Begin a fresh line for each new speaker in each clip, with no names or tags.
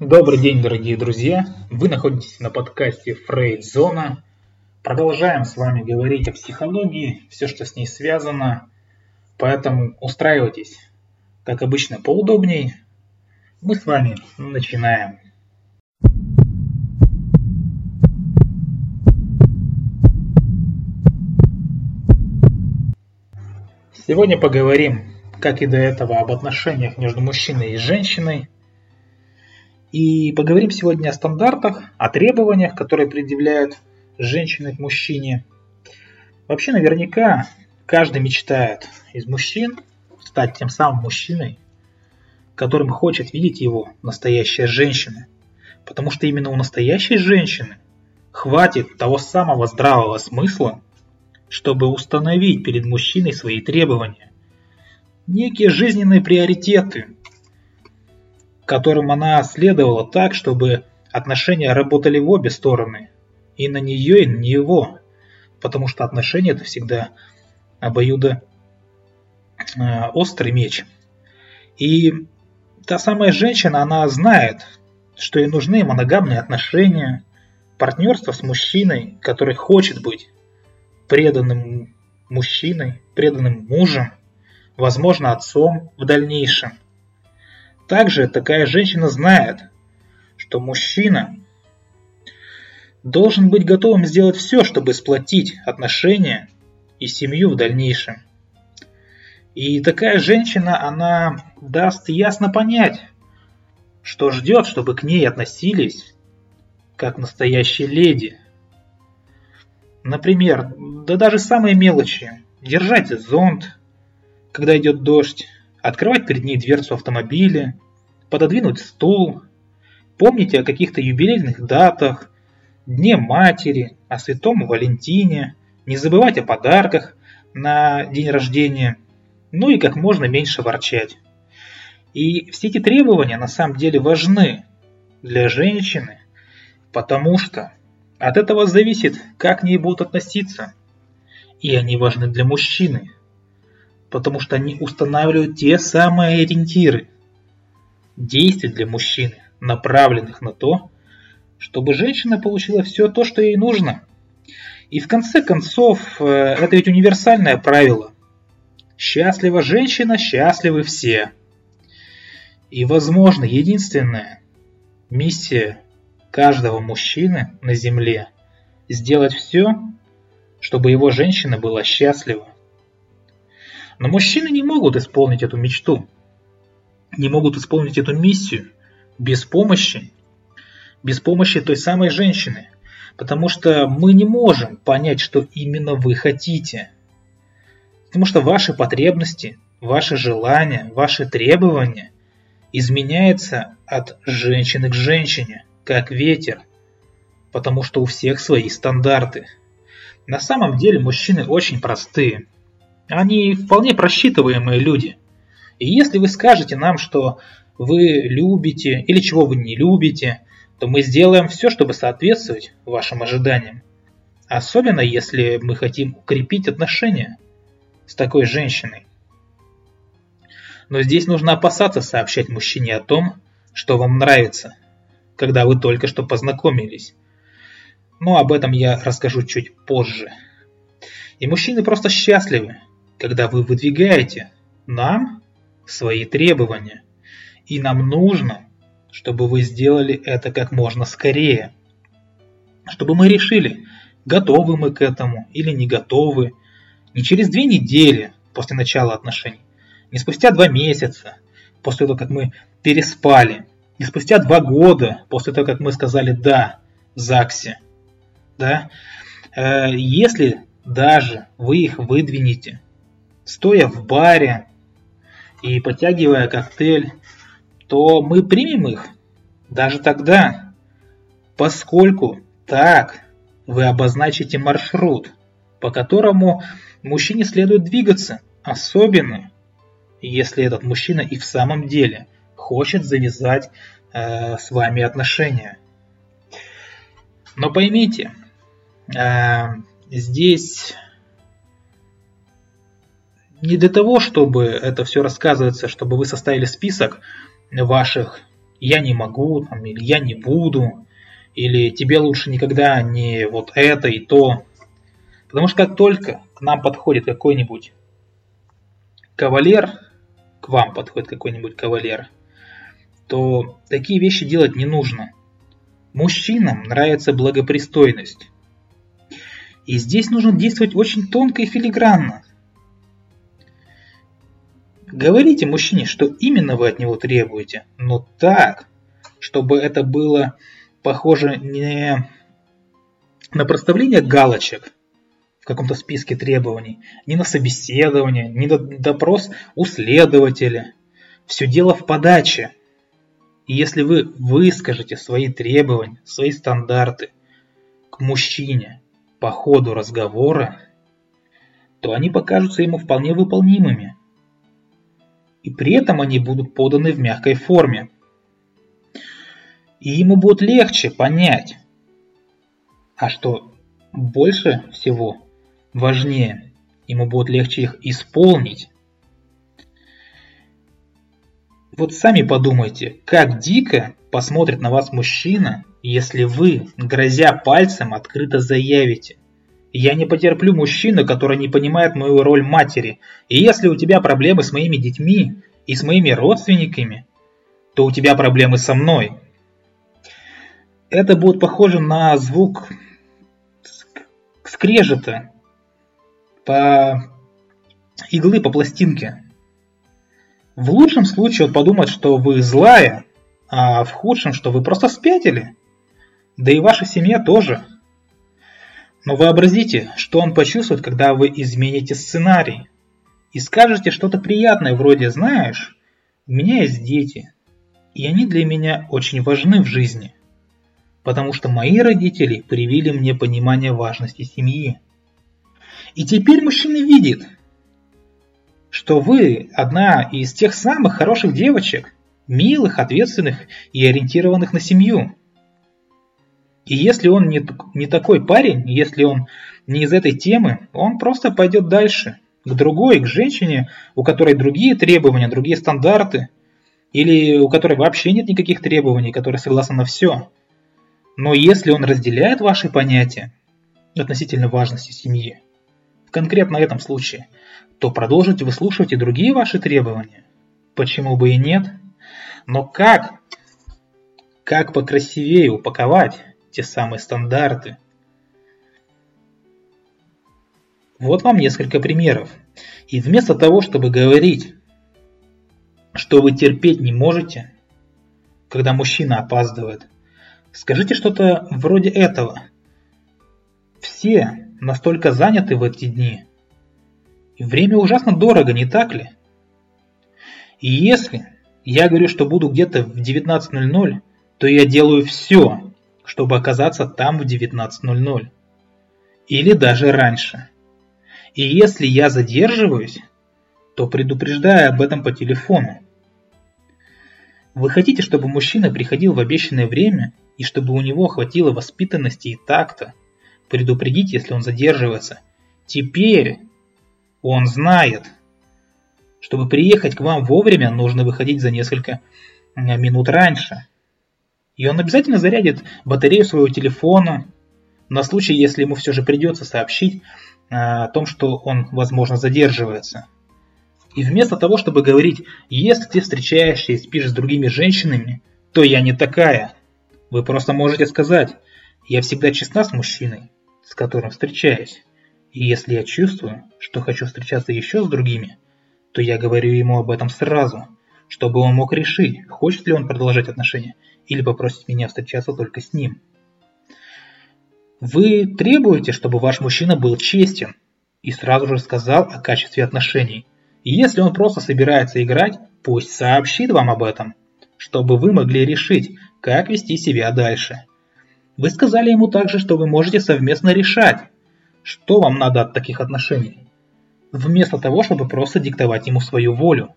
Добрый день, дорогие друзья! Вы находитесь на подкасте Фрейд Зона. Продолжаем с вами говорить о психологии, все, что с ней связано. Поэтому устраивайтесь, как обычно, поудобней. Мы с вами начинаем. Сегодня поговорим, как и до этого, об отношениях между мужчиной и женщиной. И поговорим сегодня о стандартах, о требованиях, которые предъявляют женщины к мужчине. Вообще, наверняка, каждый мечтает из мужчин стать тем самым мужчиной, которым хочет видеть его настоящая женщина. Потому что именно у настоящей женщины хватит того самого здравого смысла, чтобы установить перед мужчиной свои требования. Некие жизненные приоритеты, которым она следовала так, чтобы отношения работали в обе стороны. И на нее, и на него. Потому что отношения это всегда обоюдо э, острый меч. И та самая женщина, она знает, что ей нужны моногамные отношения, партнерство с мужчиной, который хочет быть преданным мужчиной, преданным мужем, возможно, отцом в дальнейшем. Также такая женщина знает, что мужчина должен быть готовым сделать все, чтобы сплотить отношения и семью в дальнейшем. И такая женщина, она даст ясно понять, что ждет, чтобы к ней относились как настоящие леди – Например, да даже самые мелочи. Держать зонт, когда идет дождь, открывать перед ней дверцу автомобиля, пододвинуть стул, помните о каких-то юбилейных датах, Дне матери, о святом Валентине, не забывать о подарках на день рождения, ну и как можно меньше ворчать. И все эти требования на самом деле важны для женщины, потому что от этого зависит, как к ней будут относиться. И они важны для мужчины, потому что они устанавливают те самые ориентиры действий для мужчины, направленных на то, чтобы женщина получила все то, что ей нужно. И в конце концов, э, это ведь универсальное правило. Счастлива женщина, счастливы все. И, возможно, единственная миссия каждого мужчины на земле сделать все, чтобы его женщина была счастлива. Но мужчины не могут исполнить эту мечту, не могут исполнить эту миссию без помощи, без помощи той самой женщины, потому что мы не можем понять, что именно вы хотите. Потому что ваши потребности, ваши желания, ваши требования изменяются от женщины к женщине – как ветер, потому что у всех свои стандарты. На самом деле мужчины очень простые. Они вполне просчитываемые люди. И если вы скажете нам, что вы любите или чего вы не любите, то мы сделаем все, чтобы соответствовать вашим ожиданиям. Особенно если мы хотим укрепить отношения с такой женщиной. Но здесь нужно опасаться сообщать мужчине о том, что вам нравится, когда вы только что познакомились. Но об этом я расскажу чуть позже. И мужчины просто счастливы, когда вы выдвигаете нам свои требования. И нам нужно, чтобы вы сделали это как можно скорее. Чтобы мы решили, готовы мы к этому или не готовы. Не через две недели после начала отношений, не спустя два месяца после того, как мы переспали – и спустя два года после того, как мы сказали «да» ЗАГСе, да, э, если даже вы их выдвинете, стоя в баре и потягивая коктейль, то мы примем их даже тогда, поскольку так вы обозначите маршрут, по которому мужчине следует двигаться, особенно если этот мужчина и в самом деле хочет завязать э, с вами отношения. Но поймите, э, здесь не для того, чтобы это все рассказывается, чтобы вы составили список ваших я не могу, там, или я не буду, или тебе лучше никогда не вот это и то. Потому что как только к нам подходит какой-нибудь кавалер, к вам подходит какой-нибудь кавалер, то такие вещи делать не нужно. Мужчинам нравится благопристойность. И здесь нужно действовать очень тонко и филигранно. Говорите мужчине, что именно вы от него требуете, но так, чтобы это было похоже не на проставление галочек в каком-то списке требований, не на собеседование, не на допрос у следователя. Все дело в подаче. И если вы выскажете свои требования, свои стандарты к мужчине по ходу разговора, то они покажутся ему вполне выполнимыми – и при этом они будут поданы в мягкой форме. И ему будет легче понять, а что больше всего важнее, ему будет легче их исполнить. Вот сами подумайте, как дико посмотрит на вас мужчина, если вы, грозя пальцем, открыто заявите. Я не потерплю мужчину, который не понимает мою роль матери. И если у тебя проблемы с моими детьми и с моими родственниками, то у тебя проблемы со мной. Это будет похоже на звук скрежета по иглы по пластинке. В лучшем случае он подумает, что вы злая, а в худшем, что вы просто спятили. Да и ваша семья тоже. Но вообразите, что он почувствует, когда вы измените сценарий и скажете что-то приятное вроде «Знаешь, у меня есть дети, и они для меня очень важны в жизни, потому что мои родители привили мне понимание важности семьи». И теперь мужчина видит, что вы одна из тех самых хороших девочек, милых, ответственных и ориентированных на семью – и если он не, не такой парень, если он не из этой темы, он просто пойдет дальше, к другой, к женщине, у которой другие требования, другие стандарты, или у которой вообще нет никаких требований, которая согласна на все. Но если он разделяет ваши понятия относительно важности семьи, в конкретно этом случае, то продолжите выслушивать и другие ваши требования. Почему бы и нет? Но как? Как покрасивее упаковать те самые стандарты. Вот вам несколько примеров. И вместо того, чтобы говорить, что вы терпеть не можете, когда мужчина опаздывает, скажите что-то вроде этого. Все настолько заняты в эти дни. И время ужасно дорого, не так ли? И если я говорю, что буду где-то в 19.00, то я делаю все, чтобы оказаться там в 19.00. Или даже раньше. И если я задерживаюсь, то предупреждаю об этом по телефону. Вы хотите, чтобы мужчина приходил в обещанное время и чтобы у него хватило воспитанности и такта предупредить, если он задерживается. Теперь он знает, чтобы приехать к вам вовремя, нужно выходить за несколько минут раньше. И он обязательно зарядит батарею своего телефона на случай, если ему все же придется сообщить а, о том, что он, возможно, задерживается. И вместо того, чтобы говорить, если ты встречаешься и спишь с другими женщинами, то я не такая. Вы просто можете сказать, я всегда честна с мужчиной, с которым встречаюсь. И если я чувствую, что хочу встречаться еще с другими, то я говорю ему об этом сразу, чтобы он мог решить, хочет ли он продолжать отношения или попросить меня встречаться только с ним. Вы требуете, чтобы ваш мужчина был честен и сразу же сказал о качестве отношений. И если он просто собирается играть, пусть сообщит вам об этом, чтобы вы могли решить, как вести себя дальше. Вы сказали ему также, что вы можете совместно решать, что вам надо от таких отношений, вместо того, чтобы просто диктовать ему свою волю.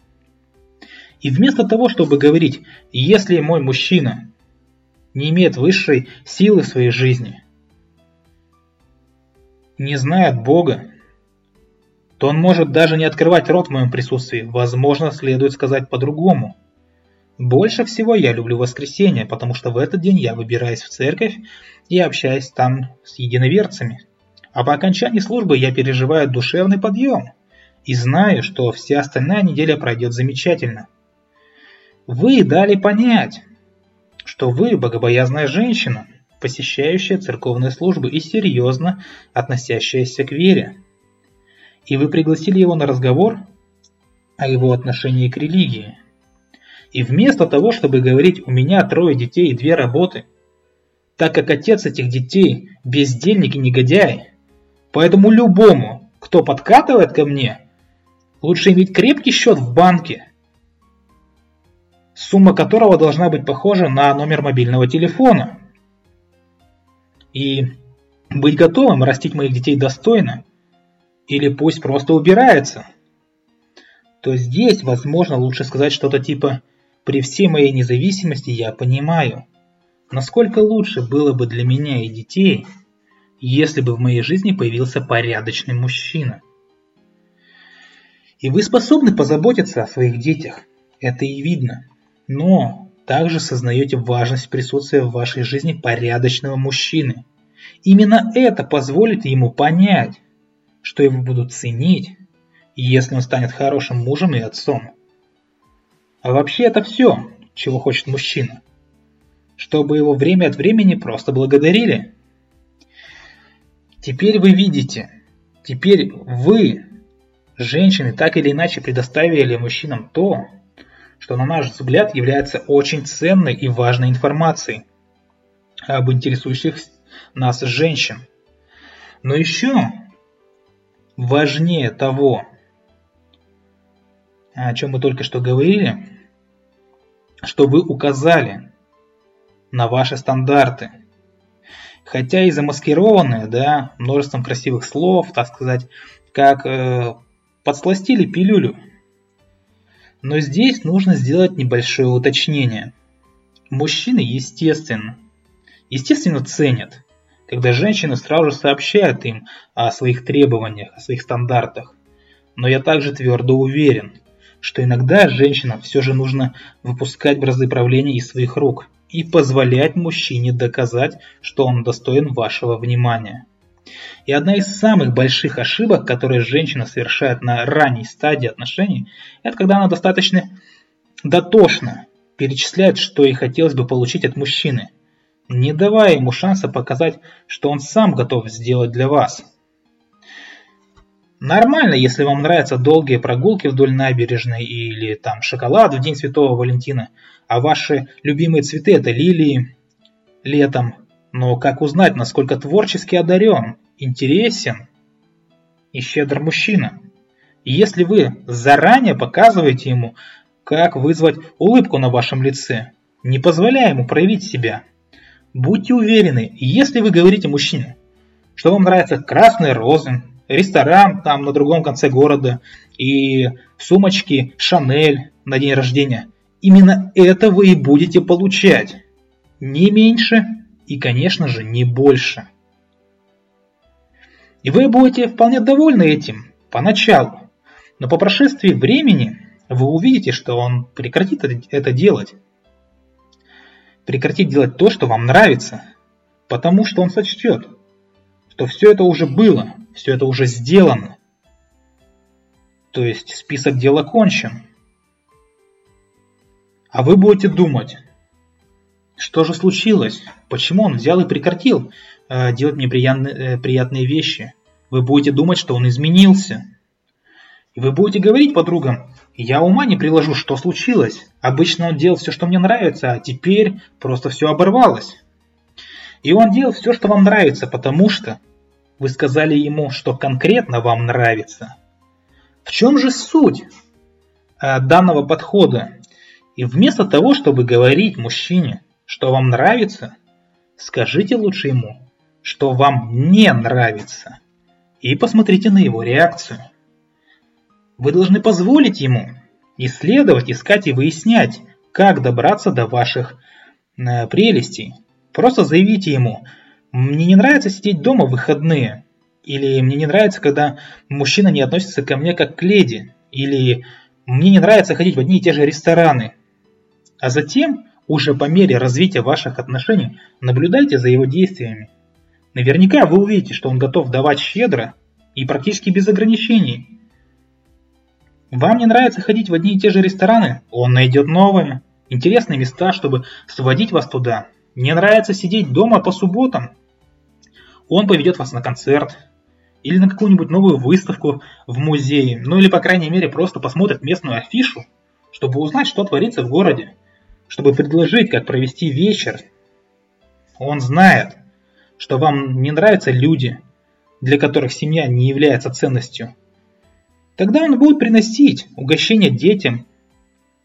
И вместо того, чтобы говорить, если мой мужчина не имеет высшей силы в своей жизни, не знает Бога, то он может даже не открывать рот в моем присутствии. Возможно, следует сказать по-другому. Больше всего я люблю воскресенье, потому что в этот день я выбираюсь в церковь и общаюсь там с единоверцами. А по окончании службы я переживаю душевный подъем и знаю, что вся остальная неделя пройдет замечательно. Вы дали понять, что вы богобоязная женщина, посещающая церковные службы и серьезно относящаяся к вере. И вы пригласили его на разговор о его отношении к религии. И вместо того, чтобы говорить «у меня трое детей и две работы», так как отец этих детей – бездельник и негодяй, поэтому любому, кто подкатывает ко мне, лучше иметь крепкий счет в банке, сумма которого должна быть похожа на номер мобильного телефона. И быть готовым растить моих детей достойно, или пусть просто убирается, то здесь, возможно, лучше сказать что-то типа «при всей моей независимости я понимаю, насколько лучше было бы для меня и детей, если бы в моей жизни появился порядочный мужчина». И вы способны позаботиться о своих детях, это и видно но также сознаете важность присутствия в вашей жизни порядочного мужчины. Именно это позволит ему понять, что его будут ценить, если он станет хорошим мужем и отцом. А вообще это все, чего хочет мужчина. Чтобы его время от времени просто благодарили. Теперь вы видите, теперь вы, женщины, так или иначе предоставили мужчинам то, что на наш взгляд является очень ценной и важной информацией об интересующих нас женщин. Но еще важнее того, о чем мы только что говорили, что вы указали на ваши стандарты. Хотя и замаскированные, да, множеством красивых слов, так сказать, как э, подсластили пилюлю но здесь нужно сделать небольшое уточнение. Мужчины, естественно, естественно ценят, когда женщины сразу же сообщают им о своих требованиях, о своих стандартах. Но я также твердо уверен, что иногда женщинам все же нужно выпускать бразды правления из своих рук и позволять мужчине доказать, что он достоин вашего внимания. И одна из самых больших ошибок, которые женщина совершает на ранней стадии отношений, это когда она достаточно дотошно перечисляет, что ей хотелось бы получить от мужчины, не давая ему шанса показать, что он сам готов сделать для вас. Нормально, если вам нравятся долгие прогулки вдоль набережной или там шоколад в День Святого Валентина, а ваши любимые цветы это лилии летом, но как узнать, насколько творчески одарен, интересен и щедр мужчина? Если вы заранее показываете ему, как вызвать улыбку на вашем лице, не позволяя ему проявить себя, будьте уверены, если вы говорите мужчине, что вам нравятся красные розы, ресторан там на другом конце города и сумочки Шанель на день рождения, именно это вы и будете получать. Не меньше и, конечно же, не больше. И вы будете вполне довольны этим поначалу, но по прошествии времени вы увидите, что он прекратит это делать. Прекратит делать то, что вам нравится, потому что он сочтет, что все это уже было, все это уже сделано. То есть список дел окончен. А вы будете думать, что же случилось? Почему он взял и прекратил э, делать мне приятные, э, приятные вещи? Вы будете думать, что он изменился. И вы будете говорить подругам, я ума не приложу, что случилось. Обычно он делал все, что мне нравится, а теперь просто все оборвалось. И он делал все, что вам нравится, потому что вы сказали ему, что конкретно вам нравится. В чем же суть э, данного подхода? И вместо того, чтобы говорить мужчине, что вам нравится, скажите лучше ему, что вам не нравится, и посмотрите на его реакцию. Вы должны позволить ему исследовать, искать и выяснять, как добраться до ваших э, прелестей. Просто заявите ему, мне не нравится сидеть дома в выходные, или мне не нравится, когда мужчина не относится ко мне как к леди, или мне не нравится ходить в одни и те же рестораны, А затем, уже по мере развития ваших отношений, наблюдайте за его действиями. Наверняка вы увидите, что он готов давать щедро и практически без ограничений. Вам не нравится ходить в одни и те же рестораны? Он найдет новые, интересные места, чтобы сводить вас туда. Не нравится сидеть дома по субботам? Он поведет вас на концерт, или на какую-нибудь новую выставку в музее, ну или по крайней мере просто посмотрит местную афишу, чтобы узнать, что творится в городе, чтобы предложить, как провести вечер. Он знает, что вам не нравятся люди, для которых семья не является ценностью. Тогда он будет приносить угощения детям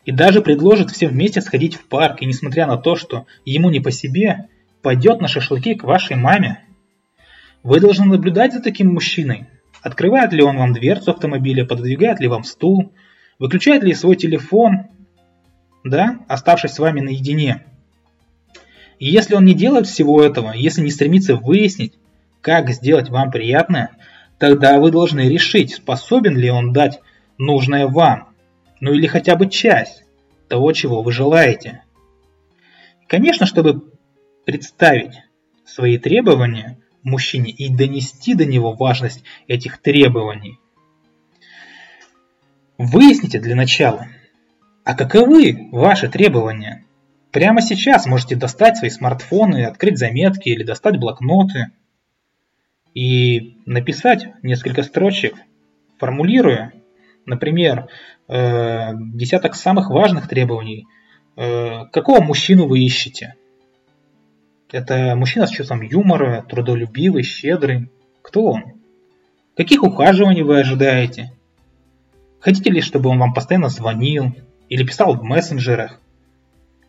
и даже предложит все вместе сходить в парк, и несмотря на то, что ему не по себе, пойдет на шашлыки к вашей маме. Вы должны наблюдать за таким мужчиной. Открывает ли он вам дверцу автомобиля, пододвигает ли вам стул, выключает ли свой телефон, да, оставшись с вами наедине. И если он не делает всего этого, если не стремится выяснить, как сделать вам приятное, тогда вы должны решить, способен ли он дать нужное вам, ну или хотя бы часть того, чего вы желаете. Конечно, чтобы представить свои требования, мужчине и донести до него важность этих требований. Выясните для начала, а каковы ваши требования? Прямо сейчас можете достать свои смартфоны, открыть заметки или достать блокноты и написать несколько строчек, формулируя, например, э, десяток самых важных требований. Э, какого мужчину вы ищете? Это мужчина с чувством юмора, трудолюбивый, щедрый. Кто он? Каких ухаживаний вы ожидаете? Хотите ли, чтобы он вам постоянно звонил или писал в мессенджерах?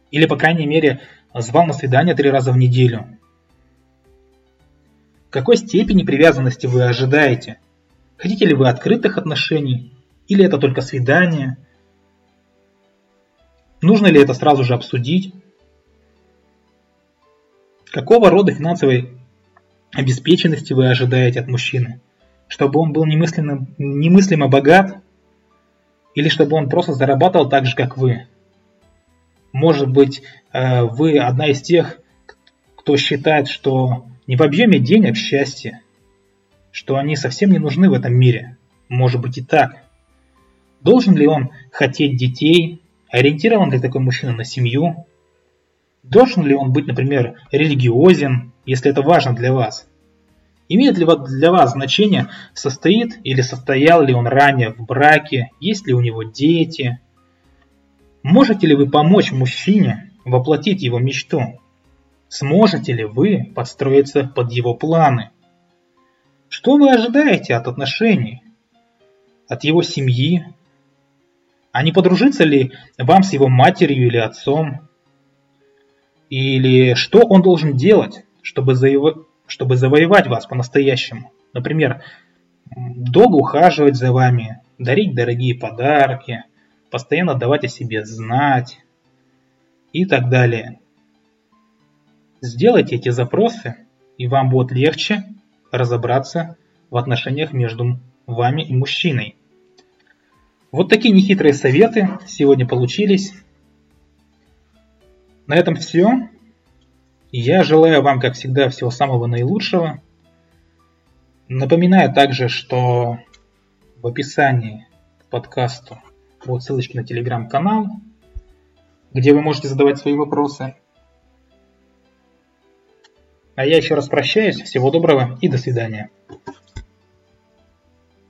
Или, по крайней мере, звал на свидание три раза в неделю? Какой степени привязанности вы ожидаете? Хотите ли вы открытых отношений? Или это только свидание? Нужно ли это сразу же обсудить? Какого рода финансовой обеспеченности вы ожидаете от мужчины? Чтобы он был немыслимо, немыслимо богат? Или чтобы он просто зарабатывал так же, как вы? Может быть, э, вы одна из тех, кто считает, что не в объеме денег счастье, что они совсем не нужны в этом мире. Может быть и так. Должен ли он хотеть детей? Ориентирован ли такой мужчина на семью? Должен ли он быть, например, религиозен, если это важно для вас? Имеет ли для вас значение, состоит или состоял ли он ранее в браке, есть ли у него дети? Можете ли вы помочь мужчине воплотить его мечту? Сможете ли вы подстроиться под его планы? Что вы ожидаете от отношений? От его семьи? А не подружиться ли вам с его матерью или отцом? Или что он должен делать, чтобы, заво... чтобы завоевать вас по-настоящему? Например, долго ухаживать за вами, дарить дорогие подарки, постоянно давать о себе знать и так далее. Сделайте эти запросы, и вам будет легче разобраться в отношениях между вами и мужчиной. Вот такие нехитрые советы сегодня получились. На этом все. Я желаю вам, как всегда, всего самого наилучшего. Напоминаю также, что в описании к подкасту будут ссылочки на телеграм-канал, где вы можете задавать свои вопросы. А я еще раз прощаюсь. Всего доброго и до свидания.